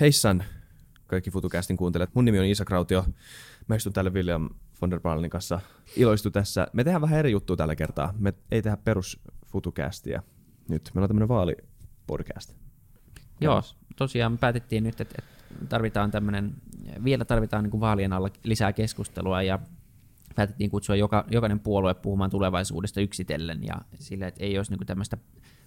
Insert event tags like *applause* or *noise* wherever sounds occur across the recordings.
Heissan kaikki FutuCastin kuuntelijat. Mun nimi on Isa Krautio. Mä istun täällä William von der Barlenin kanssa. Iloistu tässä. Me tehdään vähän eri juttua tällä kertaa. Me ei tehdä perus FutuCastia. Nyt meillä on tämmönen vaalipodcast. Joo, tosiaan päätettiin nyt, että tarvitaan tämmöinen, vielä tarvitaan niin kuin vaalien alla lisää keskustelua ja päätettiin kutsua joka, jokainen puolue puhumaan tulevaisuudesta yksitellen ja sillä, että ei olisi niin tämmöistä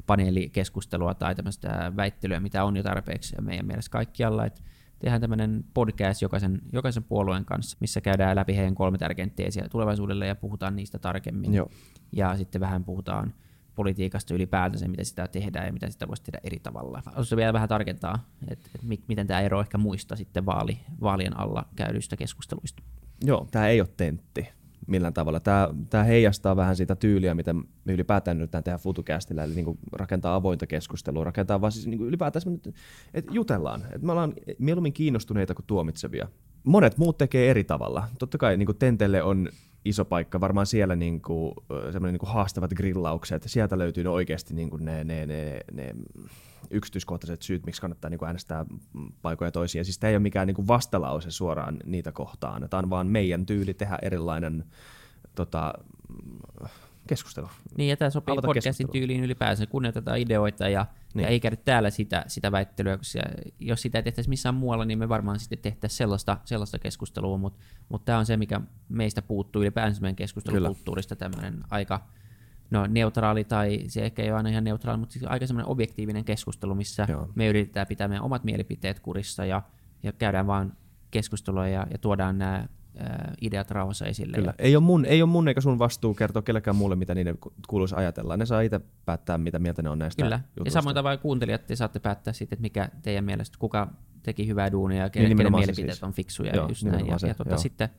paneelikeskustelua tai tämmöistä väittelyä, mitä on jo tarpeeksi meidän mielestä kaikkialla, että tehdään tämmöinen podcast jokaisen, jokaisen puolueen kanssa, missä käydään läpi heidän kolme tärkeintä teesiä tulevaisuudelle ja puhutaan niistä tarkemmin. Joo. Ja sitten vähän puhutaan politiikasta ylipäätänsä, miten sitä tehdään ja mitä sitä voisi tehdä eri tavalla. Haluaisin vielä vähän tarkentaa, että, että miten tämä ero ehkä muista sitten vaali, vaalien alla käydyistä keskusteluista. Joo, tämä ei ole tentti millään tavalla. Tämä, tämä heijastaa vähän sitä tyyliä, mitä me ylipäätään nyt tehdään FutuCastilla, eli niin rakentaa avointa keskustelua, rakentaa vaan siis niin ylipäätään, että jutellaan. Että me ollaan mieluummin kiinnostuneita kuin tuomitsevia. Monet muut tekee eri tavalla. Totta kai niin Tentelle on iso paikka, varmaan siellä niin kuin, niin kuin haastavat grillaukset, sieltä löytyy ne oikeasti niin kuin ne, ne, ne, ne yksityiskohtaiset syyt, miksi kannattaa niin kuin äänestää paikoja toisia. Siis tämä ei ole mikään niin kuin vastalause suoraan niitä kohtaan, tämä on vaan meidän tyyli tehdä erilainen tota, keskustelu. Niin, ja tämä sopii Avata podcastin tyyliin ylipäänsä, kunnioitetaan ideoita ja, niin. ja ei käydä täällä sitä, sitä väittelyä, koska jos sitä ei tehtäisi missään muualla, niin me varmaan sitten tehtäisiin sellaista, sellaista keskustelua, mutta mut tämä on se, mikä meistä puuttuu ylipäänsä meidän keskustelukulttuurista, tämmöinen aika no, neutraali, tai se ehkä ei ole aina ihan neutraali, mutta siis aika semmoinen objektiivinen keskustelu, missä Joo. me yritetään pitää meidän omat mielipiteet kurissa ja, ja käydään vaan keskustelua ja, ja tuodaan nämä ideat rauhassa esille. Kyllä. Ei ole, mun, ei ole mun eikä sun vastuu kertoa kellekään muulle, mitä niiden kuuluisi ajatella. Ne saa itse päättää, mitä mieltä ne on näistä Kyllä. Jutusta. Ja samoin tavalla kuuntelijat, te saatte päättää sitten, että mikä teidän mielestä, kuka teki hyvää duunia ja kenen, niin, kenen mielipiteet siis. on fiksuja. Joo, just näin. Ja, se, ja tuota, sitten,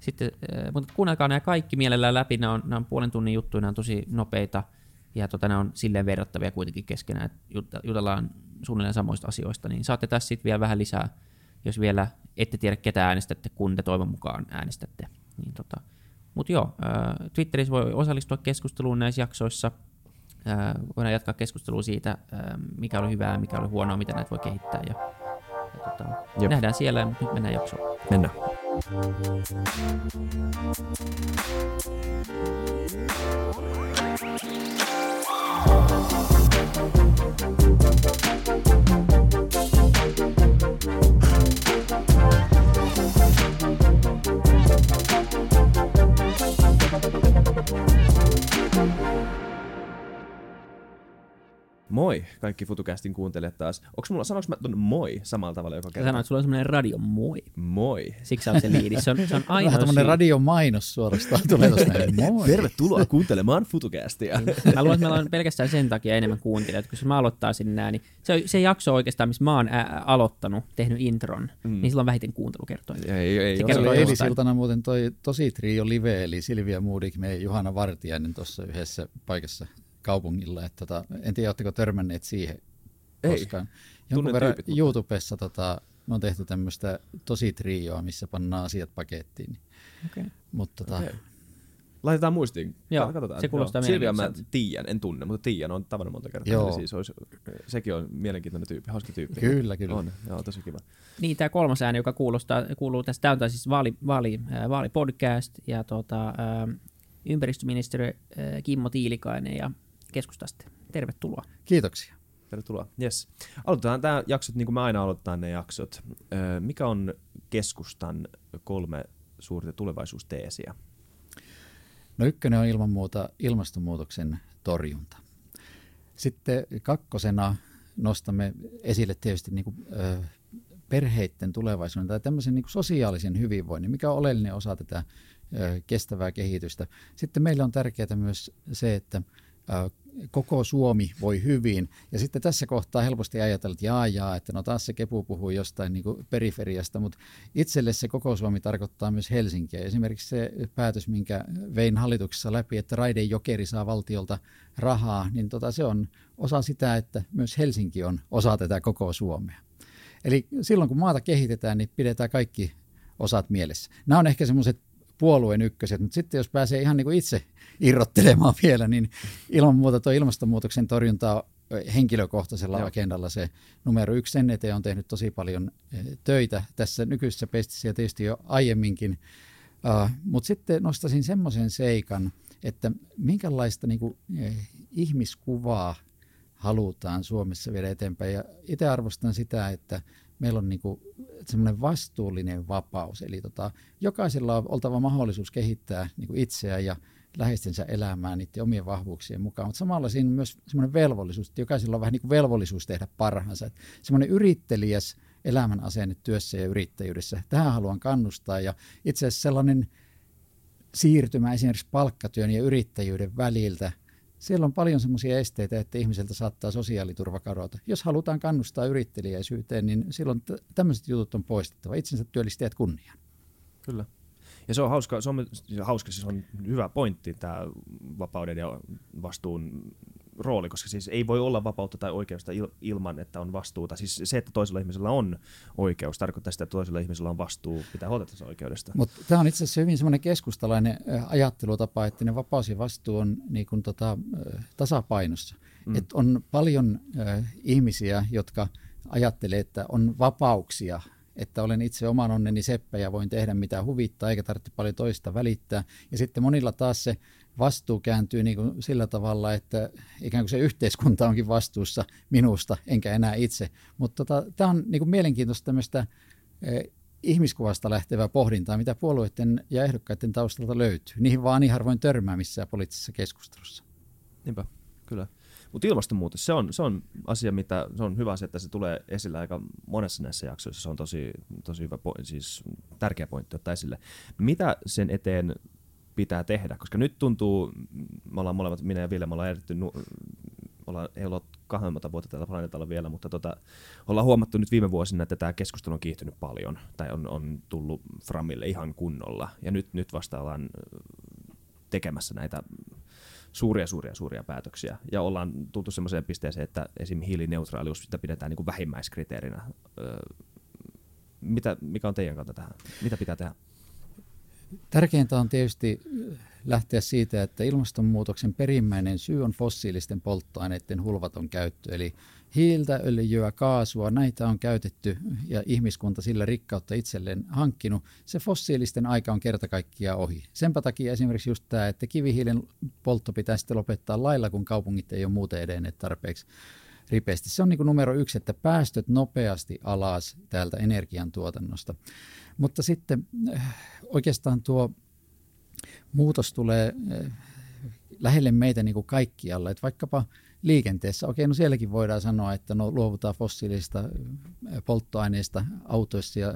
sitten, mutta kuunnelkaa nämä kaikki mielellään läpi. Nämä on, nämä on puolen tunnin juttuja, nämä on tosi nopeita ja tota, nämä on silleen verrattavia kuitenkin keskenään, että jutellaan suunnilleen samoista asioista, niin saatte tässä sitten vielä vähän lisää jos vielä ette tiedä, ketä äänestätte, kun te toivon mukaan äänestätte. Niin tota. Mutta joo, äh, Twitterissä voi osallistua keskusteluun näissä jaksoissa. Äh, voidaan jatkaa keskustelua siitä, äh, mikä oli hyvää, mikä oli huonoa, miten näitä voi kehittää. Ja, ja tota, nähdään siellä, mutta nyt mennään jaksoon. Mennään. Moi kaikki FutuCastin kuuntelijat taas. Onks mulla, sanoks mä ton moi samalla tavalla joka kerta? Sanoit, että sulla on semmoinen radio moi. Moi. Siksi on se liidi. Se on, se on aina Vähän tämmöinen radiomainos suorastaan tulee *laughs* tuosta moi. Tervetuloa kuuntelemaan FutuCastia. Mä luulen, että meillä on pelkästään sen takia enemmän kuuntelijoita, kun mä aloittaisin nää, niin se, se jakso oikeastaan, missä mä oon ää, aloittanut, tehnyt intron, mm. niin sillä on vähiten kuuntelukertoja. Ei, ei, ei. Se oli eilisiltana muuten toi tosi trio live, eli Silvia Moodik, me Juhana Vartiainen tuossa yhdessä paikassa kaupungilla. Että tota, en tiedä, oletteko törmänneet siihen Ei. koskaan. Jonkun verran tyypit, YouTubessa tota, me on tehty tämmöistä tosi trioa, missä pannaan asiat pakettiin. Okay. Mutta tota, okay. Laitetaan muistiin. Joo, Katsotaan. se kuulostaa Silvia mä tiedän, en tunne, mutta tiedän, on tavannut monta kertaa. Joo. Siis olisi, sekin on mielenkiintoinen tyyppi, hauska tyyppi. Kyllä, kyllä. On, joo, tosi kiva. Niin, tämä kolmas ääni, joka kuulostaa, kuuluu tästä, tämä on siis vaali, vaali, äh, vaalipodcast ja tuota, äh, ympäristöministeri äh, Kimmo Tiilikainen ja keskustasta. Tervetuloa. Kiitoksia. Tervetuloa. Yes. Aloitetaan tämä jaksot niin kuin me aina aloitetaan ne jaksot. Mikä on keskustan kolme suurta tulevaisuusteesiä? No ykkönen on ilman muuta ilmastonmuutoksen torjunta. Sitten kakkosena nostamme esille tietysti niin kuin, ö, perheiden tulevaisuuden tai tämmöisen niin kuin sosiaalisen hyvinvoinnin, mikä on oleellinen osa tätä ö, kestävää kehitystä. Sitten meille on tärkeää myös se, että koko Suomi voi hyvin. Ja sitten tässä kohtaa helposti ajatella, että jaa, jaa, että no taas se kepu puhuu jostain niin periferiasta, mutta itselle se koko Suomi tarkoittaa myös Helsinkiä. Esimerkiksi se päätös, minkä vein hallituksessa läpi, että Raide Jokeri saa valtiolta rahaa, niin tota, se on osa sitä, että myös Helsinki on osa tätä koko Suomea. Eli silloin kun maata kehitetään, niin pidetään kaikki osat mielessä. Nämä on ehkä semmoiset puolueen ykköset, mutta sitten jos pääsee ihan niin kuin itse irrottelemaan *laughs* vielä, niin ilman muuta tuo ilmastonmuutoksen torjunta on henkilökohtaisella Joo. agendalla se numero yksi. Sen eteen on tehnyt tosi paljon töitä tässä nykyisessä pestissä ja tietysti jo aiemminkin. Uh, Mutta sitten nostaisin semmoisen seikan, että minkälaista niin kuin, ihmiskuvaa halutaan Suomessa viedä eteenpäin. Ja itse arvostan sitä, että meillä on niin kuin semmoinen vastuullinen vapaus. Eli tota, jokaisella on oltava mahdollisuus kehittää niin kuin itseään ja läheistensä elämää niiden omien vahvuuksien mukaan, mutta samalla siinä on myös semmoinen velvollisuus, että jokaisella on vähän niin kuin velvollisuus tehdä parhaansa. Että semmoinen yrittelijäs elämän asenne työssä ja yrittäjyydessä, tähän haluan kannustaa ja itse asiassa sellainen siirtymä esimerkiksi palkkatyön ja yrittäjyyden väliltä – siellä on paljon semmoisia esteitä, että ihmiseltä saattaa sosiaaliturva kadota. Jos halutaan kannustaa yrittelijäisyyteen, niin silloin tämmöiset jutut on poistettava. Itsensä työllistäjät kunniaan. Kyllä. Ja se on hauska, se on hauska, siis on hyvä pointti tämä vapauden ja vastuun rooli, koska siis ei voi olla vapautta tai oikeusta il, ilman, että on vastuuta. Siis se, että toisella ihmisellä on oikeus, tarkoittaa sitä, että toisella ihmisellä on vastuu pitää huolta tästä oikeudesta. Mutta tämä on itse asiassa hyvin semmoinen keskustalainen ajattelutapa, että ne vapaus ja vastuu on niin kuin tota, tasapainossa. Mm. Et on paljon äh, ihmisiä, jotka ajattelee, että on vapauksia että olen itse oman onneni seppä ja voin tehdä mitä huvittaa, eikä tarvitse paljon toista välittää. Ja sitten monilla taas se vastuu kääntyy niin kuin sillä tavalla, että ikään kuin se yhteiskunta onkin vastuussa minusta, enkä enää itse. Mutta tota, tämä on niin kuin mielenkiintoista tämmöistä eh, ihmiskuvasta lähtevää pohdintaa, mitä puolueiden ja ehdokkaiden taustalta löytyy. Niihin vaan niin harvoin törmää missään poliittisessa keskustelussa. Niinpä, kyllä. Mutta ilmastonmuutos, se on, se on asia, mitä, se on hyvä asia, että se tulee esille aika monessa näissä jaksoissa. Se on tosi, tosi hyvä, siis tärkeä pointti ottaa esille. Mitä sen eteen pitää tehdä, koska nyt tuntuu, me ollaan molemmat, minä ja Ville, me ollaan edetty, ollaan, ei olla kahdelmata vuotta tällä planeetalla vielä, mutta tota, ollaan huomattu nyt viime vuosina, että tämä keskustelu on kiihtynyt paljon, tai on, on tullut Framille ihan kunnolla, ja nyt, nyt vasta ollaan tekemässä näitä suuria, suuria, suuria päätöksiä. Ja ollaan tultu sellaiseen pisteeseen, että esim. hiilineutraalius sitä pidetään niin kuin vähimmäiskriteerinä. mitä, mikä on teidän kanta tähän? Mitä pitää tehdä? Tärkeintä on tietysti lähteä siitä, että ilmastonmuutoksen perimmäinen syy on fossiilisten polttoaineiden hulvaton käyttö. Eli hiiltä, öljyä, kaasua, näitä on käytetty ja ihmiskunta sillä rikkautta itselleen hankkinut. Se fossiilisten aika on kerta kaikkiaan ohi. Senpä takia esimerkiksi just tämä, että kivihiilen poltto pitää sitten lopettaa lailla, kun kaupungit ei ole muuten edenneet tarpeeksi ripeästi. Se on niin numero yksi, että päästöt nopeasti alas täältä energiantuotannosta. Mutta sitten äh, oikeastaan tuo muutos tulee äh, lähelle meitä niin kuin kaikkialla. Että vaikkapa liikenteessä, okei, no sielläkin voidaan sanoa, että no, luovutaan fossiilista äh, polttoaineista autoissa ja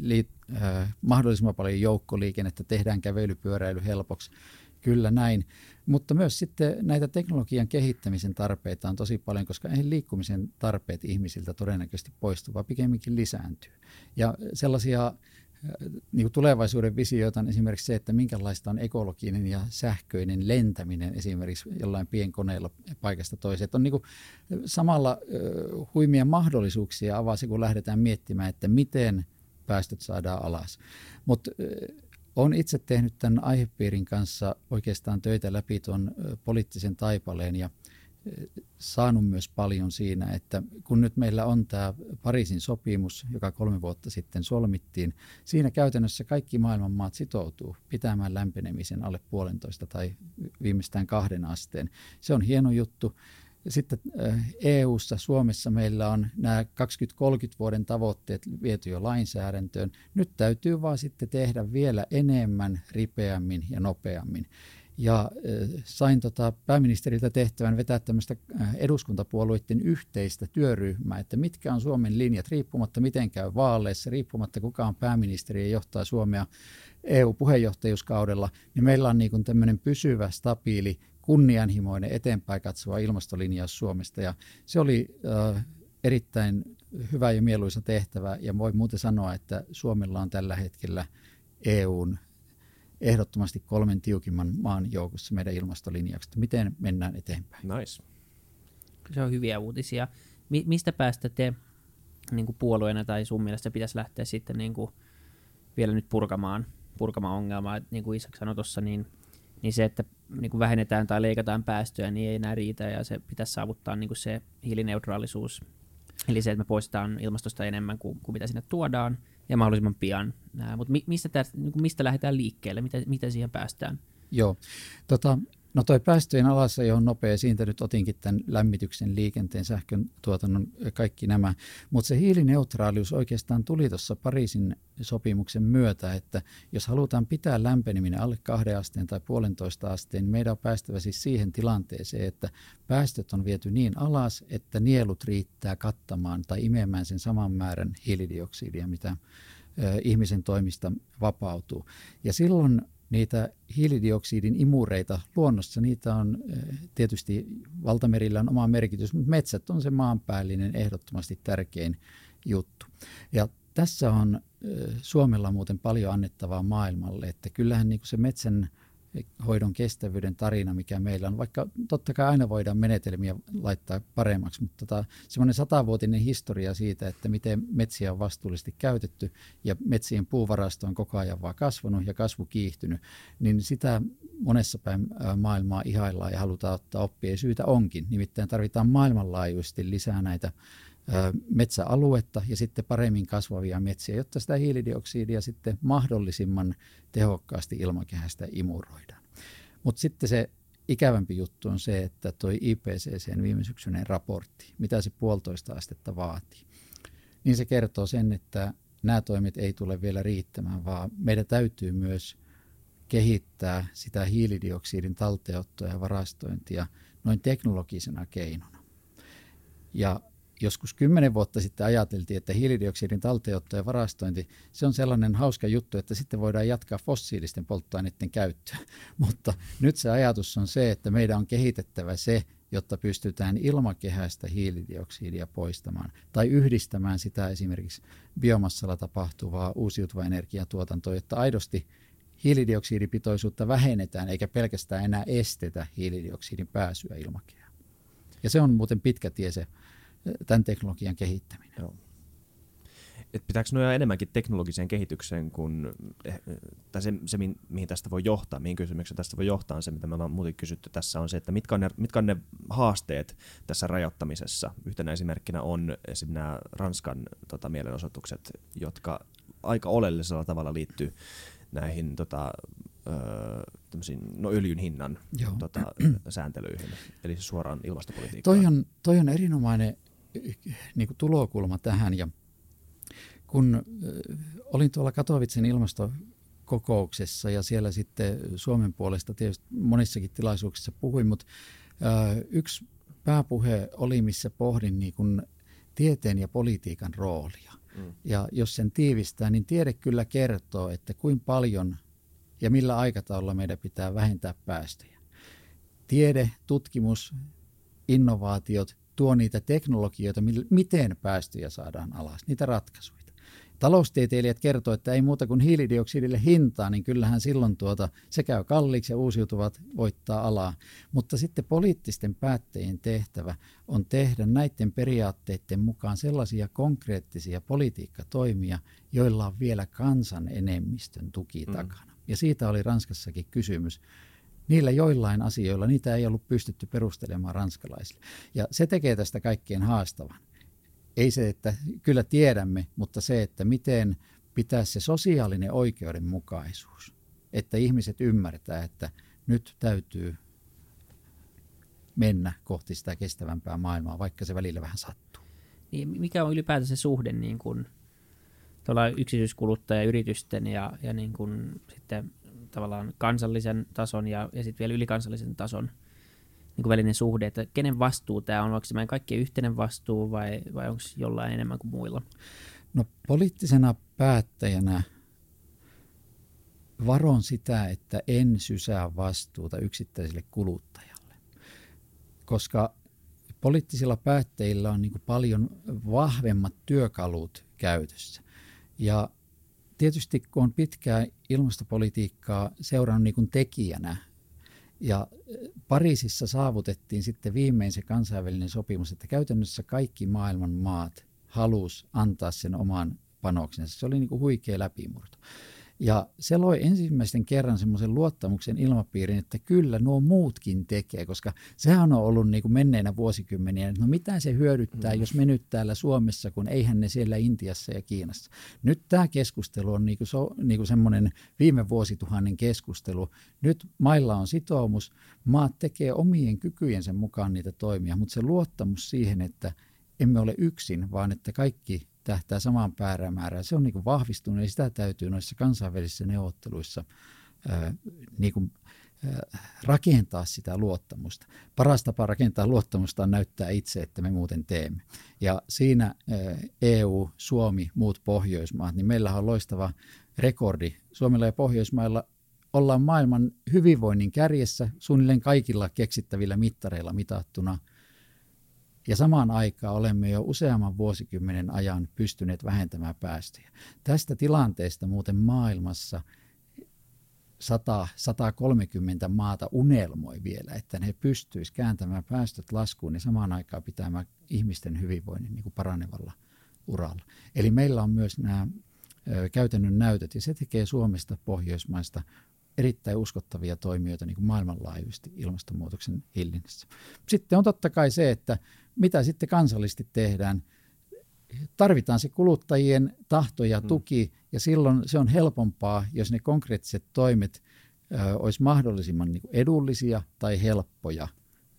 li, äh, mahdollisimman paljon joukkoliikennettä, tehdään kävelypyöräily helpoksi. Kyllä näin. Mutta myös sitten näitä teknologian kehittämisen tarpeita on tosi paljon, koska ei liikkumisen tarpeet ihmisiltä todennäköisesti poistu, vaan pikemminkin lisääntyy. Ja sellaisia niin tulevaisuuden visioita on esimerkiksi se, että minkälaista on ekologinen ja sähköinen lentäminen esimerkiksi jollain pienkoneella paikasta toiseen. Että on niin kuin samalla huimia mahdollisuuksia avaa se, kun lähdetään miettimään, että miten päästöt saadaan alas. Mutta olen itse tehnyt tämän aihepiirin kanssa oikeastaan töitä läpi tuon poliittisen taipaleen ja – saanut myös paljon siinä, että kun nyt meillä on tämä Pariisin sopimus, joka kolme vuotta sitten solmittiin, siinä käytännössä kaikki maailman maat sitoutuu pitämään lämpenemisen alle puolentoista tai viimeistään kahden asteen. Se on hieno juttu. Sitten EU-ssa, Suomessa meillä on nämä 20-30 vuoden tavoitteet viety jo lainsäädäntöön. Nyt täytyy vaan sitten tehdä vielä enemmän, ripeämmin ja nopeammin ja sain tota pääministeriltä tehtävän vetää tämmöistä eduskuntapuolueiden yhteistä työryhmää, että mitkä on Suomen linjat, riippumatta miten käy vaaleissa, riippumatta kuka on pääministeri ja johtaa Suomea EU-puheenjohtajuuskaudella, niin meillä on niin tämmöinen pysyvä, stabiili, kunnianhimoinen, eteenpäin katsova ilmastolinjaus Suomesta. Ja se oli äh, erittäin hyvä ja mieluisa tehtävä, ja voi muuten sanoa, että Suomella on tällä hetkellä EUn ehdottomasti kolmen tiukimman maan joukossa meidän ilmastolinjaukset. Miten mennään eteenpäin? Nice. Se on hyviä uutisia. Mi- mistä päästä te niin kuin puolueena tai sun mielestä pitäisi lähteä sitten niin kuin vielä nyt purkamaan, purkamaan ongelmaa? Et niin kuin Isak sanoi tuossa, niin niin se, että niin kuin vähennetään tai leikataan päästöjä, niin ei enää riitä ja se pitäisi saavuttaa niin kuin se hiilineutraalisuus. Eli se, että me poistetaan ilmastosta enemmän kuin, kuin mitä sinne tuodaan ja mahdollisimman pian. Mutta mi, mistä, niin mistä lähdetään liikkeelle, miten, miten siihen päästään? Joo, tota, No toi päästöjen alassa on nopea, siitä nyt otinkin tämän lämmityksen, liikenteen, sähkön tuotannon, kaikki nämä. Mutta se hiilineutraalius oikeastaan tuli tuossa Pariisin sopimuksen myötä, että jos halutaan pitää lämpeneminen alle kahden asteen tai puolentoista asteen, niin meidän on päästävä siis siihen tilanteeseen, että päästöt on viety niin alas, että nielut riittää kattamaan tai imemään sen saman määrän hiilidioksidia, mitä ihmisen toimista vapautuu. Ja silloin niitä hiilidioksidin imureita luonnossa, niitä on eh, tietysti valtamerillä on oma merkitys, mutta metsät on se maanpäällinen ehdottomasti tärkein juttu. Ja tässä on eh, Suomella muuten paljon annettavaa maailmalle, että kyllähän niin se metsän hoidon kestävyyden tarina, mikä meillä on. Vaikka totta kai aina voidaan menetelmiä laittaa paremmaksi, mutta tota, semmoinen satavuotinen historia siitä, että miten metsiä on vastuullisesti käytetty ja metsien puuvarasto on koko ajan vaan kasvanut ja kasvu kiihtynyt, niin sitä monessa päin maailmaa ihaillaan ja halutaan ottaa oppia ja syytä onkin. Nimittäin tarvitaan maailmanlaajuisesti lisää näitä metsäaluetta ja sitten paremmin kasvavia metsiä, jotta sitä hiilidioksidia sitten mahdollisimman tehokkaasti ilmakehästä imuroidaan. Mutta sitten se ikävämpi juttu on se, että tuo IPCCn viime syksyinen raportti, mitä se puolitoista astetta vaatii, niin se kertoo sen, että nämä toimet ei tule vielä riittämään, vaan meidän täytyy myös kehittää sitä hiilidioksidin talteottoa ja varastointia noin teknologisena keinona. Ja joskus kymmenen vuotta sitten ajateltiin, että hiilidioksidin talteenotto ja varastointi, se on sellainen hauska juttu, että sitten voidaan jatkaa fossiilisten polttoaineiden käyttöä. *laughs* Mutta nyt se ajatus on se, että meidän on kehitettävä se, jotta pystytään ilmakehästä hiilidioksidia poistamaan tai yhdistämään sitä esimerkiksi biomassalla tapahtuvaa uusiutuvaa energiatuotantoa, jotta aidosti hiilidioksidipitoisuutta vähennetään eikä pelkästään enää estetä hiilidioksidin pääsyä ilmakehään. Ja se on muuten pitkä tie se tämän teknologian kehittäminen. Joo. Et pitääkö nojaa enemmänkin teknologiseen kehitykseen kuin, eh, tai se, se, mihin tästä voi johtaa, mihin kysymykseen tästä voi johtaa, on se, mitä me ollaan muuten kysytty tässä, on se, että mitkä on ne, mitkä on ne haasteet tässä rajoittamisessa. Yhtenä esimerkkinä on esim. nämä Ranskan tota, mielenosoitukset, jotka aika oleellisella tavalla liittyy näihin tota, no öljyn hinnan tota, sääntelyihin, eli suoraan ilmastopolitiikkaan. Toi on, toi on erinomainen niin kuin tulokulma tähän. Ja kun olin tuolla Katowicen ilmastokokouksessa ja siellä sitten Suomen puolesta tietysti monissakin tilaisuuksissa puhuin, mutta yksi pääpuhe oli, missä pohdin niin kuin tieteen ja politiikan roolia. Mm. Ja jos sen tiivistää, niin tiede kyllä kertoo, että kuinka paljon ja millä aikataululla meidän pitää vähentää päästöjä. Tiede, tutkimus, innovaatiot tuo niitä teknologioita, miten päästöjä saadaan alas, niitä ratkaisuja. Taloustieteilijät kertovat, että ei muuta kuin hiilidioksidille hintaa, niin kyllähän silloin tuota, se käy kalliiksi ja uusiutuvat voittaa alaa. Mutta sitten poliittisten päättäjien tehtävä on tehdä näiden periaatteiden mukaan sellaisia konkreettisia politiikkatoimia, joilla on vielä kansan enemmistön tuki mm. takana. Ja siitä oli Ranskassakin kysymys niillä joillain asioilla niitä ei ollut pystytty perustelemaan ranskalaisille. Ja se tekee tästä kaikkien haastavan. Ei se, että kyllä tiedämme, mutta se, että miten pitää se sosiaalinen oikeudenmukaisuus, että ihmiset ymmärtää, että nyt täytyy mennä kohti sitä kestävämpää maailmaa, vaikka se välillä vähän sattuu. Niin, mikä on ylipäätään se suhde niin kuin, yksityiskuluttaja-yritysten ja, ja niin kuin, sitten tavallaan kansallisen tason ja, ja sitten vielä ylikansallisen tason niin kuin välinen suhde, että kenen vastuu tämä on, onko se meidän kaikkien yhteinen vastuu vai, vai onko jollain enemmän kuin muilla? No poliittisena päättäjänä varon sitä, että en sysää vastuuta yksittäiselle kuluttajalle, koska poliittisilla päättäjillä on niin paljon vahvemmat työkalut käytössä. Ja tietysti kun on pitkää ilmastopolitiikkaa seurannut niin kuin tekijänä, ja Pariisissa saavutettiin sitten viimein se kansainvälinen sopimus, että käytännössä kaikki maailman maat halus antaa sen oman panoksensa. Se oli niin kuin huikea läpimurto. Ja se loi ensimmäisen kerran semmoisen luottamuksen ilmapiirin, että kyllä nuo muutkin tekee, koska sehän on ollut niin kuin menneinä vuosikymmeniä, että no mitä se hyödyttää, mm. jos me nyt täällä Suomessa, kun eihän ne siellä Intiassa ja Kiinassa. Nyt tämä keskustelu on niin kuin so, niin kuin semmoinen viime vuosituhannen keskustelu. Nyt mailla on sitoumus, maat tekee omien kykyjensä mukaan niitä toimia, mutta se luottamus siihen, että emme ole yksin, vaan että kaikki tähtää samaan päämäärään. Se on niin kuin vahvistunut ja sitä täytyy noissa kansainvälisissä neuvotteluissa ää, niin kuin, ää, rakentaa sitä luottamusta. Paras tapa rakentaa luottamusta on näyttää itse, että me muuten teemme. Ja siinä ää, EU, Suomi, muut Pohjoismaat, niin meillä on loistava rekordi. Suomella ja Pohjoismailla ollaan maailman hyvinvoinnin kärjessä suunnilleen kaikilla keksittävillä mittareilla mitattuna – ja samaan aikaan olemme jo useamman vuosikymmenen ajan pystyneet vähentämään päästöjä. Tästä tilanteesta muuten maailmassa 100-130 maata unelmoi vielä, että ne pystyisivät kääntämään päästöt laskuun ja samaan aikaan pitämään ihmisten hyvinvoinnin niin kuin paranevalla uralla. Eli meillä on myös nämä käytännön näytöt ja se tekee Suomesta Pohjoismaista erittäin uskottavia toimijoita niin kuin maailmanlaajuisesti ilmastonmuutoksen hillinnässä. Sitten on totta kai se, että mitä sitten kansallisesti tehdään. Tarvitaan se kuluttajien tahto ja mm. tuki, mm. ja silloin se on helpompaa, jos ne konkreettiset toimet ö, olisi mahdollisimman niin kuin edullisia tai helppoja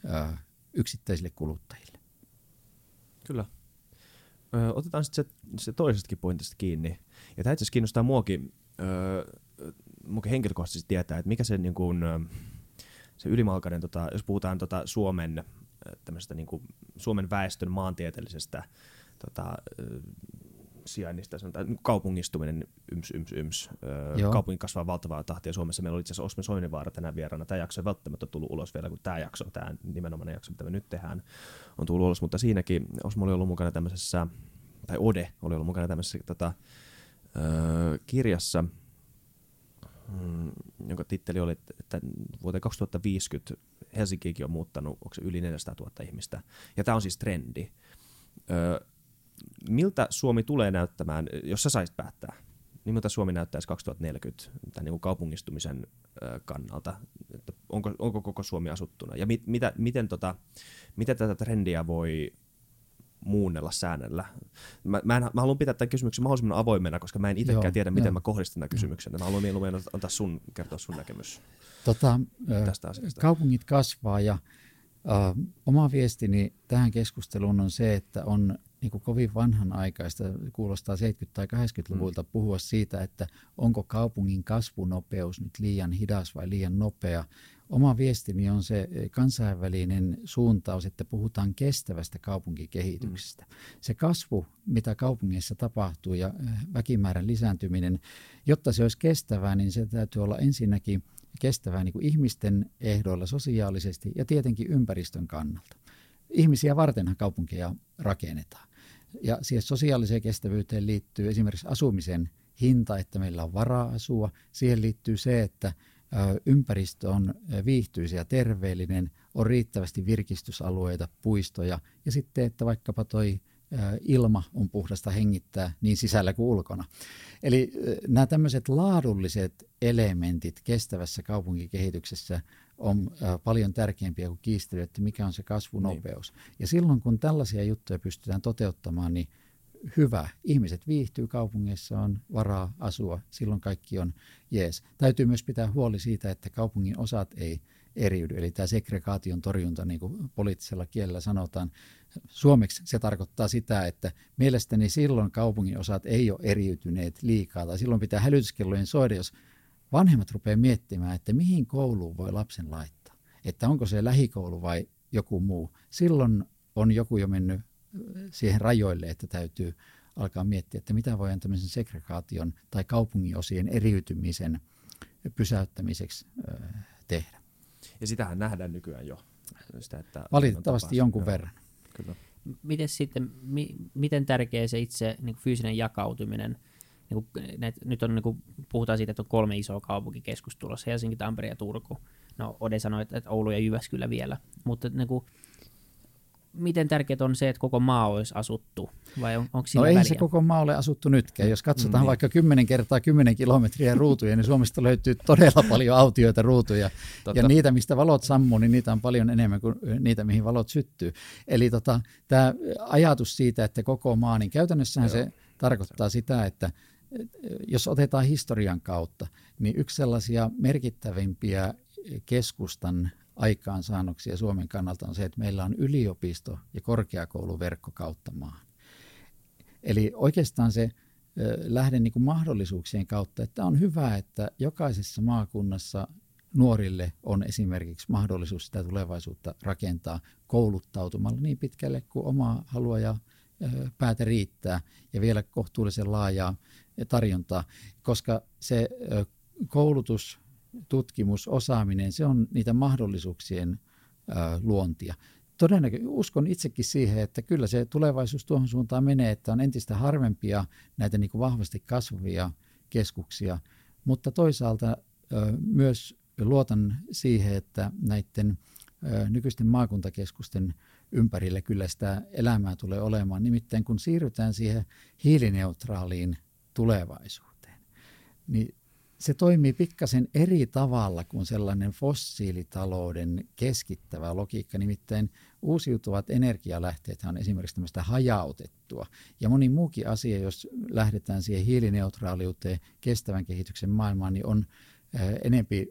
ö, yksittäisille kuluttajille. Kyllä. Ö, otetaan sitten se, se toisestakin pointista kiinni. Ja tämä itse asiassa kiinnostaa muakin henkilökohtaisesti tietää, että mikä se, niin kuin, se ylimalkainen, tota, jos puhutaan tota Suomen niin kuin Suomen väestön maantieteellisestä tota, sijainnista, sanotaan niin kaupungistuminen, yms, yms, yms. Joo. Kaupungin kasvaa valtavaa tahtia Suomessa. Meillä oli itse asiassa Osme Soininvaara tänään vieraana. Tämä jakso ei välttämättä tullut ulos vielä, kun tämä jakso, tämä nimenomainen jakso, mitä me nyt tehdään, on tullut ulos. Mutta siinäkin Osmo oli ollut mukana tämmöisessä, tai Ode oli ollut mukana tämmöisessä tota, ö, kirjassa, jonka titteli oli, että vuoteen 2050 Helsinkikin on muuttanut, onko se yli 400 000 ihmistä. Ja tämä on siis trendi. Ö, miltä Suomi tulee näyttämään, jos sä saisit päättää, niin miltä Suomi näyttäisi 2040 tämän niin kuin kaupungistumisen kannalta? Että onko, onko koko Suomi asuttuna? Ja mit, mitä, miten, tota, miten tätä trendiä voi muunnella, säännellä. Mä, mä, en, mä haluan pitää tämän kysymyksen mahdollisimman avoimena, koska mä en itsekään tiedä, miten jo. mä kohdistan tämän kysymyksen. Mä haluan mieluummin antaa sun, kertoa sun näkemys tota, tästä asiasta. Kaupungit kasvaa ja äh, oma viestini tähän keskusteluun on se, että on niin kuin kovin vanhanaikaista, kuulostaa 70- tai 80-luvulta mm. puhua siitä, että onko kaupungin kasvunopeus nyt liian hidas vai liian nopea. Oma viestini on se kansainvälinen suuntaus, että puhutaan kestävästä kaupunkikehityksestä. Mm. Se kasvu, mitä kaupungeissa tapahtuu ja äh, väkimäärän lisääntyminen, jotta se olisi kestävää, niin se täytyy olla ensinnäkin kestävää niin kuin ihmisten ehdoilla sosiaalisesti ja tietenkin ympäristön kannalta. Ihmisiä vartenhan kaupunkeja rakennetaan. Ja siihen sosiaaliseen kestävyyteen liittyy esimerkiksi asumisen hinta, että meillä on varaa asua. Siihen liittyy se, että ympäristö on viihtyisä ja terveellinen, on riittävästi virkistysalueita, puistoja ja sitten, että vaikkapa toi ilma on puhdasta hengittää niin sisällä kuin ulkona. Eli nämä tämmöiset laadulliset elementit kestävässä kaupunkikehityksessä on paljon tärkeämpiä kuin kiistely, että mikä on se kasvunopeus. Niin. Ja silloin kun tällaisia juttuja pystytään toteuttamaan, niin hyvä. Ihmiset viihtyy kaupungeissa, on varaa asua, silloin kaikki on jees. Täytyy myös pitää huoli siitä, että kaupungin osat ei eriydy. Eli tämä segregaation torjunta, niin kuin poliittisella kielellä sanotaan, suomeksi se tarkoittaa sitä, että mielestäni silloin kaupungin osat ei ole eriytyneet liikaa, tai silloin pitää hälytyskellojen soida, jos vanhemmat rupeaa miettimään, että mihin kouluun voi lapsen laittaa. Että onko se lähikoulu vai joku muu. Silloin on joku jo mennyt siihen rajoille, että täytyy alkaa miettiä, että mitä voidaan tämmöisen segregaation tai kaupunginosien eriytymisen pysäyttämiseksi tehdä. Ja sitähän nähdään nykyään jo. Sitä, että Valitettavasti jonkun joo. verran. Kyllä. Miten sitten, mi, miten tärkeä se itse niin fyysinen jakautuminen, niin kuin, näet, nyt on, niin kuin, puhutaan siitä, että on kolme isoa kaupunkikeskusta tulossa, Helsinki, Tampere ja Turku. No Ode sanoi, että Oulu ja Jyväskylä vielä, mutta niin kuin, miten tärkeää on se, että koko maa olisi asuttu? Vai on, onko no ei väliä? se koko maa ole asuttu nytkään. Jos katsotaan mm, vaikka 10 kertaa 10 kilometriä ruutuja, niin Suomesta löytyy todella paljon autioita ruutuja. Totta. Ja niitä, mistä valot sammuu, niin niitä on paljon enemmän kuin niitä, mihin valot syttyy. Eli tota, tämä ajatus siitä, että koko maa, niin käytännössähän Joo. se tarkoittaa sitä, että jos otetaan historian kautta, niin yksi sellaisia merkittävimpiä keskustan aikaansaannoksia Suomen kannalta on se, että meillä on yliopisto- ja korkeakouluverkko kautta maan. Eli oikeastaan se lähde niin mahdollisuuksien kautta, että on hyvä, että jokaisessa maakunnassa nuorille on esimerkiksi mahdollisuus sitä tulevaisuutta rakentaa kouluttautumalla niin pitkälle kuin omaa halua ja päätä riittää ja vielä kohtuullisen laajaa tarjontaa, koska se koulutus, tutkimus, osaaminen, se on niitä mahdollisuuksien luontia. Todennäköisesti uskon itsekin siihen, että kyllä se tulevaisuus tuohon suuntaan menee, että on entistä harvempia näitä niin kuin vahvasti kasvavia keskuksia, mutta toisaalta myös luotan siihen, että näiden nykyisten maakuntakeskusten ympärille kyllä sitä elämää tulee olemaan. Nimittäin kun siirrytään siihen hiilineutraaliin tulevaisuuteen, niin se toimii pikkasen eri tavalla kuin sellainen fossiilitalouden keskittävä logiikka. Nimittäin uusiutuvat energialähteet on esimerkiksi tämmöistä hajautettua. Ja moni muukin asia, jos lähdetään siihen hiilineutraaliuteen, kestävän kehityksen maailmaan, niin on enempi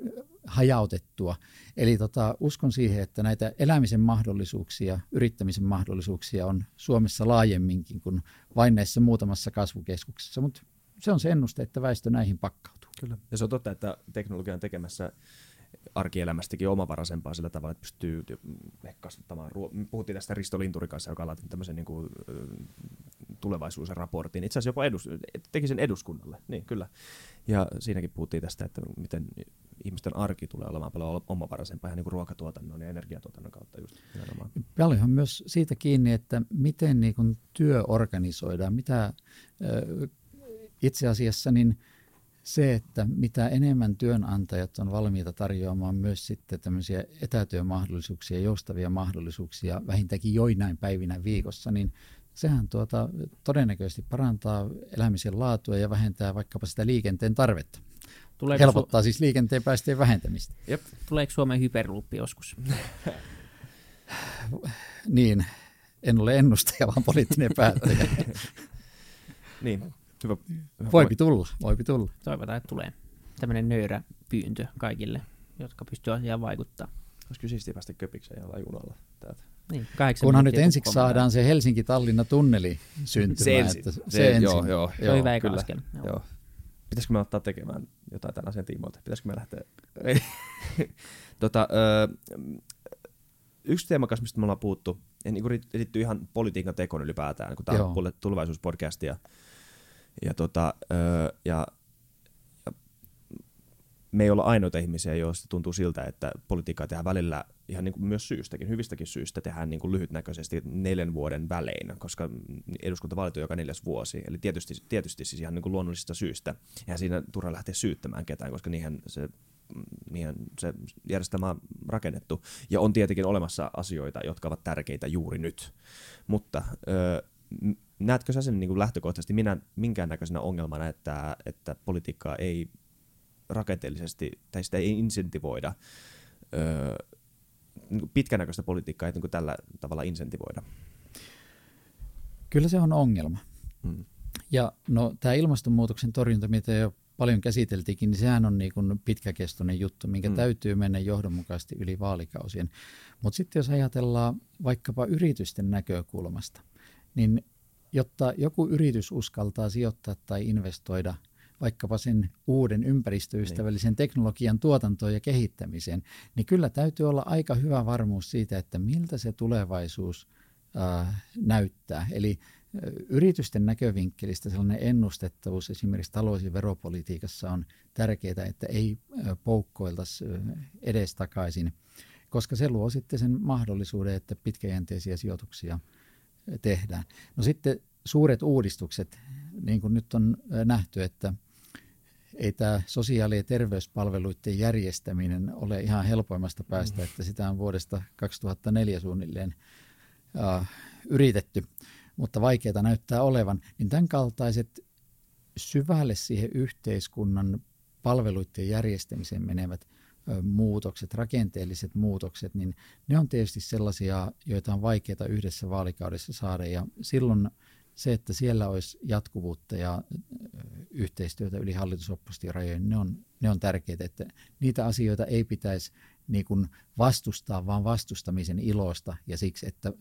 hajautettua. Eli tota, uskon siihen, että näitä elämisen mahdollisuuksia, yrittämisen mahdollisuuksia on Suomessa laajemminkin kuin vain näissä muutamassa kasvukeskuksessa, mutta se on se ennuste, että väestö näihin pakkautuu. Kyllä, ja se on totta, että teknologia on tekemässä arkielämästäkin omavaraisempaa sillä tavalla, että pystyy kasvattamaan. Puhuttiin tästä Risto Linturin kanssa, joka laati tämmöisen niin kuin, tulevaisuusraportin. Itse asiassa jopa edus, teki sen eduskunnalle, niin kyllä. Ja siinäkin puhuttiin tästä, että miten ihmisten arki tulee olemaan paljon omavaraisempaa ihan niin kuin ruokatuotannon ja energiatuotannon kautta just nimenomaan. Paljonhan myös siitä kiinni, että miten niin kuin työ organisoidaan, mitä itse asiassa niin se, että mitä enemmän työnantajat on valmiita tarjoamaan myös sitten tämmöisiä etätyömahdollisuuksia, joustavia mahdollisuuksia vähintäänkin joinain päivinä viikossa, niin sehän tuota, todennäköisesti parantaa elämisen laatua ja vähentää vaikkapa sitä liikenteen tarvetta. Tuleeko Helpottaa su- siis liikenteen päästöjen vähentämistä. Jep. Tuleeko Suomen hyperluuppi joskus? *laughs* niin, en ole ennustaja, vaan poliittinen päättäjä. *laughs* niin, hyvä. hyvä voipi tulla, voipi tulla. Toivotaan, että tulee tämmöinen nöyrä pyyntö kaikille, jotka pystyvät asiaan vaikuttaa. Olisiko siistiä päästä köpikseen ja junalla täältä? Niin, Kunhan nyt ensiksi saadaan se Helsinki-Tallinna tunneli syntymään. Se ensin. Että se, se ensin. Joo, joo, se on hyvä kyllä. askel. Joo. joo. Pitäisikö me ottaa tekemään jotain tämän asian tiimoilta? Pitäisikö me lähteä? *laughs* tota, ö, yksi teema, mistä me ollaan puhuttu, ja niin liittyy ihan politiikan tekoon ylipäätään, kun tämä on tulevaisuuspodcast ja, ja, tota, ö, ja me ei olla ainoita ihmisiä, joista tuntuu siltä, että politiikkaa tehdään välillä ihan niin kuin myös syystäkin, hyvistäkin syistä tehdään niin kuin lyhytnäköisesti neljän vuoden välein, koska eduskunta valitaan joka neljäs vuosi. Eli tietysti, tietysti siis ihan niin kuin luonnollisista syistä. Eihän siinä turha lähteä syyttämään ketään, koska niihin se, niihin se järjestelmä on rakennettu. Ja on tietenkin olemassa asioita, jotka ovat tärkeitä juuri nyt. Mutta näetkö sä sen niin kuin lähtökohtaisesti minä, minkäännäköisenä ongelmana, että, että politiikkaa ei rakenteellisesti, tai sitä ei insentivoida, öö, niin pitkänäköistä politiikkaa ei niin tällä tavalla insentivoida. Kyllä se on ongelma. Hmm. Ja no, tämä ilmastonmuutoksen torjunta, mitä jo paljon käsiteltiinkin, niin sehän on niin kuin pitkäkestoinen juttu, minkä hmm. täytyy mennä johdonmukaisesti yli vaalikausien. Mutta sitten jos ajatellaan vaikkapa yritysten näkökulmasta, niin jotta joku yritys uskaltaa sijoittaa tai investoida – vaikkapa sen uuden ympäristöystävällisen niin. teknologian tuotantoon ja kehittämiseen, niin kyllä täytyy olla aika hyvä varmuus siitä, että miltä se tulevaisuus äh, näyttää. Eli äh, yritysten näkövinkkelistä sellainen ennustettavuus esimerkiksi talous- ja veropolitiikassa on tärkeää, että ei äh, poukkoiltaisi edestakaisin, koska se luo sitten sen mahdollisuuden, että pitkäjänteisiä sijoituksia tehdään. No sitten suuret uudistukset, niin kuin nyt on nähty, että ei tämä sosiaali- ja terveyspalveluiden järjestäminen ole ihan helpoimmasta päästä, että sitä on vuodesta 2004 suunnilleen äh, yritetty, mutta vaikeita näyttää olevan, niin tämän kaltaiset syvälle siihen yhteiskunnan palveluiden järjestämiseen menevät muutokset, rakenteelliset muutokset, niin ne on tietysti sellaisia, joita on vaikeaa yhdessä vaalikaudessa saada. Ja silloin se, että siellä olisi jatkuvuutta ja yhteistyötä yli hallitusoppositiorajojen, ne on, ne on tärkeitä, että niitä asioita ei pitäisi niin kuin vastustaa, vaan vastustamisen ilosta ja siksi, että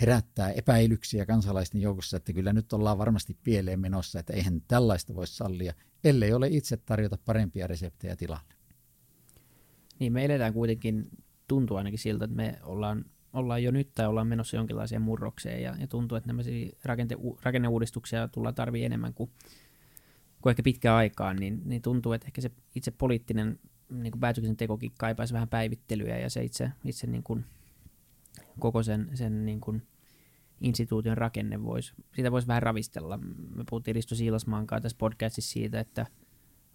herättää epäilyksiä kansalaisten joukossa, että kyllä nyt ollaan varmasti pieleen menossa, että eihän tällaista voi sallia, ellei ole itse tarjota parempia reseptejä tilalle. Niin me eletään kuitenkin, tuntuu ainakin siltä, että me ollaan, ollaan jo nyt tai ollaan menossa jonkinlaiseen murrokseen ja, ja tuntuu, että nämä rakente, rakenneuudistuksia tullaan tarvii enemmän kuin, kuin ehkä pitkään aikaan, niin, niin tuntuu, että ehkä se itse poliittinen niin kuin päätöksentekokin kaipaisi vähän päivittelyä ja se itse, itse niin kuin, koko sen, sen niin kuin, instituution rakenne voisi, sitä voisi vähän ravistella. Me puhuttiin Risto Siilasmaan kanssa tässä podcastissa siitä, että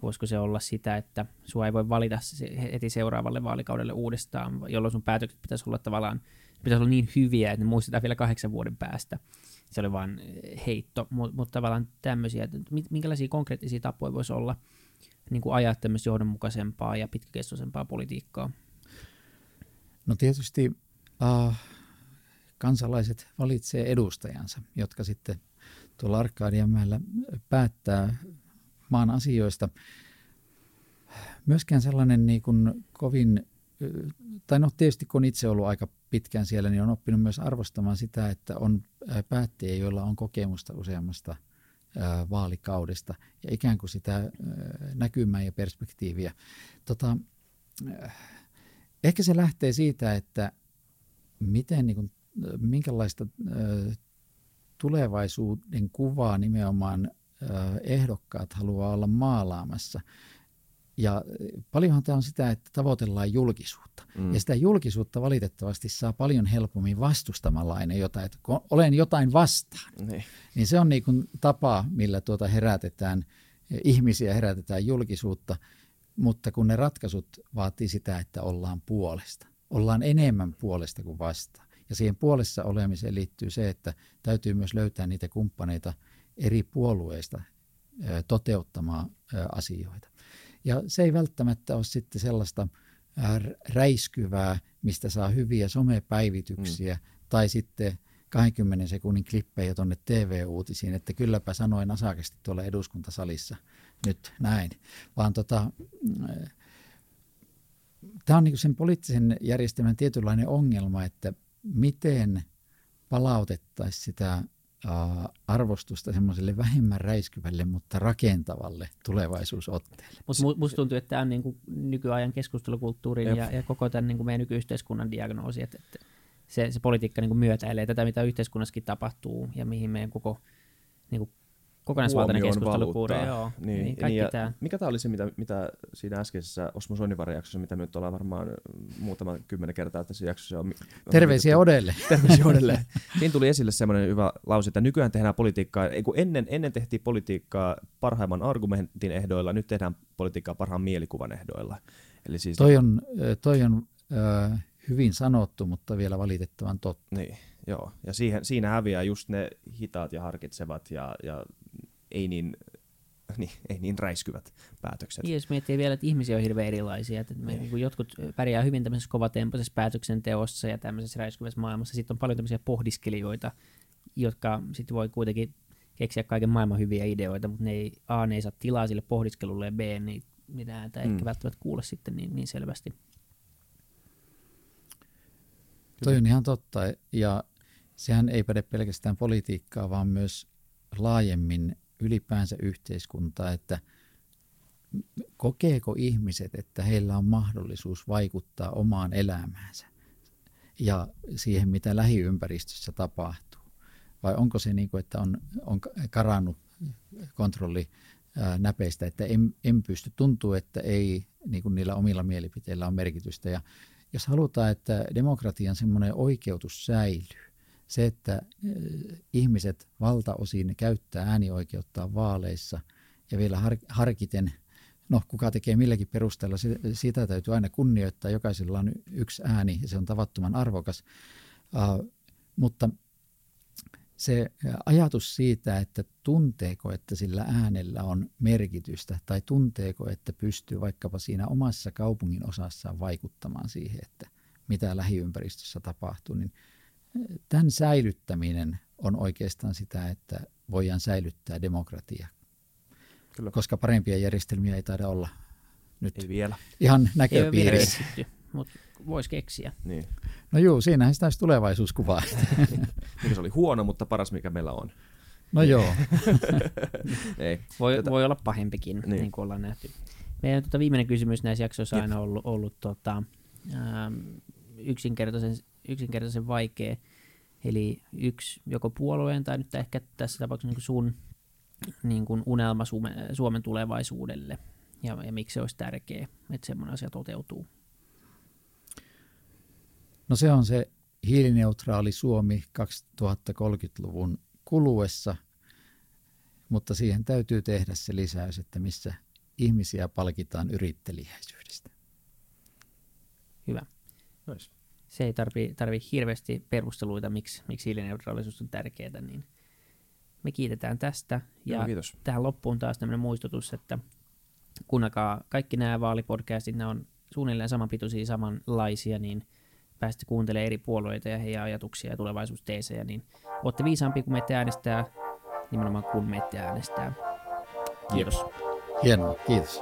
voisiko se olla sitä, että sua ei voi valita heti seuraavalle vaalikaudelle uudestaan, jolloin sun päätökset pitäisi olla tavallaan pitäisi olla niin hyviä, että ne muistetaan vielä kahdeksan vuoden päästä. Se oli vain heitto, mutta mut tavallaan tämmöisiä, että minkälaisia konkreettisia tapoja voisi olla niin kuin ajaa tämmöistä johdonmukaisempaa ja pitkäkestoisempaa politiikkaa? No tietysti uh, kansalaiset valitsee edustajansa, jotka sitten tuolla Arkadianmäellä päättää maan asioista. Myöskään sellainen niin kuin kovin, tai no tietysti kun itse ollut aika pitkään siellä, niin on oppinut myös arvostamaan sitä, että on päättäjiä, joilla on kokemusta useammasta vaalikaudesta ja ikään kuin sitä näkymää ja perspektiiviä. Tota, ehkä se lähtee siitä, että miten, niin kuin, minkälaista tulevaisuuden kuvaa nimenomaan ehdokkaat haluaa olla maalaamassa. Ja paljonhan tämä on sitä, että tavoitellaan julkisuutta. Mm. Ja sitä julkisuutta valitettavasti saa paljon helpommin vastustamalla aina jotain, että kun olen jotain vastaan. Niin, niin se on niin kuin tapa, millä tuota herätetään ihmisiä, herätetään julkisuutta, mutta kun ne ratkaisut vaatii sitä, että ollaan puolesta. Ollaan enemmän puolesta kuin vastaan. Ja siihen puolessa olemiseen liittyy se, että täytyy myös löytää niitä kumppaneita – eri puolueista toteuttamaan asioita. Ja se ei välttämättä ole sitten sellaista räiskyvää, mistä saa hyviä somepäivityksiä, mm. tai sitten 20 sekunnin klippejä tuonne TV-uutisiin, että kylläpä sanoin asakasti tuolla eduskuntasalissa nyt näin. Vaan tota, tämä on niin sen poliittisen järjestelmän tietynlainen ongelma, että miten palautettaisiin sitä arvostusta semmoiselle vähemmän räiskyvälle, mutta rakentavalle tulevaisuusotteelle. Mutta musta tuntuu, että tämä on niinku nykyajan keskustelukulttuurin ja, ja koko tämän niinku meidän nykyyhteiskunnan diagnoosi, että, että se, se politiikka niinku myötäilee tätä, mitä yhteiskunnassakin tapahtuu ja mihin meidän koko niinku kokonaisvaltainen keskustelukuuri. Joo, niin, niin, niin tämä. Mikä tämä oli se, mitä, mitä siinä äskeisessä Osmo Soinivaara-jaksossa, mitä me nyt ollaan varmaan muutama kymmenen kertaa tässä jaksossa on. Terveisiä Odelle. *laughs* Terveisiä Odelle. Siinä tuli esille semmoinen hyvä lause, että nykyään tehdään politiikkaa, ei kun ennen, ennen tehtiin politiikkaa parhaimman argumentin ehdoilla, nyt tehdään politiikkaa parhaan mielikuvan ehdoilla. Eli siis toi on, toi on äh, hyvin sanottu, mutta vielä valitettavan totta. Niin, joo. Ja siihen, siinä häviää just ne hitaat ja harkitsevat ja, ja ei niin *laughs* niin, ei niin räiskyvät päätökset. Niin, jos miettii vielä, että ihmisiä on hirveän erilaisia, että me, niin. jotkut pärjää hyvin tämmöisessä kovatempoisessa päätöksenteossa ja tämmöisessä räiskyvässä maailmassa. Sitten on paljon tämmöisiä pohdiskelijoita, jotka sitten voi kuitenkin keksiä kaiken maailman hyviä ideoita, mutta ne ei, A, ne ei saa tilaa sille pohdiskelulle ja B, niin mitään tai mm. ehkä välttämättä kuule sitten niin, niin selvästi. Toi on ihan totta ja sehän ei päde pelkästään politiikkaa, vaan myös laajemmin ylipäänsä yhteiskuntaa, että kokeeko ihmiset, että heillä on mahdollisuus vaikuttaa omaan elämäänsä ja siihen, mitä lähiympäristössä tapahtuu? Vai onko se niin kuin, että on, on karannut kontrolli näpeistä, että en, en pysty, tuntuu, että ei niin kuin niillä omilla mielipiteillä on merkitystä. Ja jos halutaan, että demokratian semmoinen oikeutus säilyy, se, että ihmiset valtaosin käyttää äänioikeuttaan vaaleissa ja vielä harkiten, no kuka tekee milläkin perusteella, sitä täytyy aina kunnioittaa. Jokaisella on yksi ääni ja se on tavattoman arvokas. Mutta se ajatus siitä, että tunteeko, että sillä äänellä on merkitystä tai tunteeko, että pystyy vaikkapa siinä omassa kaupungin osassaan vaikuttamaan siihen, että mitä lähiympäristössä tapahtuu, niin tämän säilyttäminen on oikeastaan sitä, että voidaan säilyttää demokratia. Kyllä. Koska parempia järjestelmiä ei taida olla nyt ei vielä. ihan näköpiirissä. Mutta voisi keksiä. Niin. No juu, siinähän sitä olisi tulevaisuuskuvaa. *laughs* mikä se oli huono, mutta paras mikä meillä on. No joo. *laughs* Ei. Voi, Tätä... voi olla pahempikin, niin. niin kuin ollaan nähty. Meidän tuota, viimeinen kysymys näissä jaksoissa on aina ollut, ollut tota, ähm, yksinkertaisen, yksinkertaisen vaikea. Eli yksi joko puolueen tai nyt ehkä tässä tapauksessa niin kuin sun niin kuin unelma Suomen tulevaisuudelle ja, ja miksi se olisi tärkeää, että semmoinen asia toteutuu. No se on se hiilineutraali Suomi 2030-luvun kuluessa, mutta siihen täytyy tehdä se lisäys, että missä ihmisiä palkitaan yrittelijäisyydestä. Hyvä. Nice. Se ei tarvi, tarvi hirveästi perusteluita, miksi, miksi hiilineutraalisuus on tärkeää, niin me kiitetään tästä. Ja Joo, kiitos. tähän loppuun taas tämmöinen muistutus, että kuunnakaa kaikki nämä vaalipodcastit, ne on suunnilleen samanpituisia, samanlaisia, niin – pääsette kuuntelemaan eri puolueita ja heidän ajatuksia ja tulevaisuusteesejä, niin olette viisaampi, kun meitä äänestää, nimenomaan kun meitä äänestää. Kiitos. Hienoa, kiitos.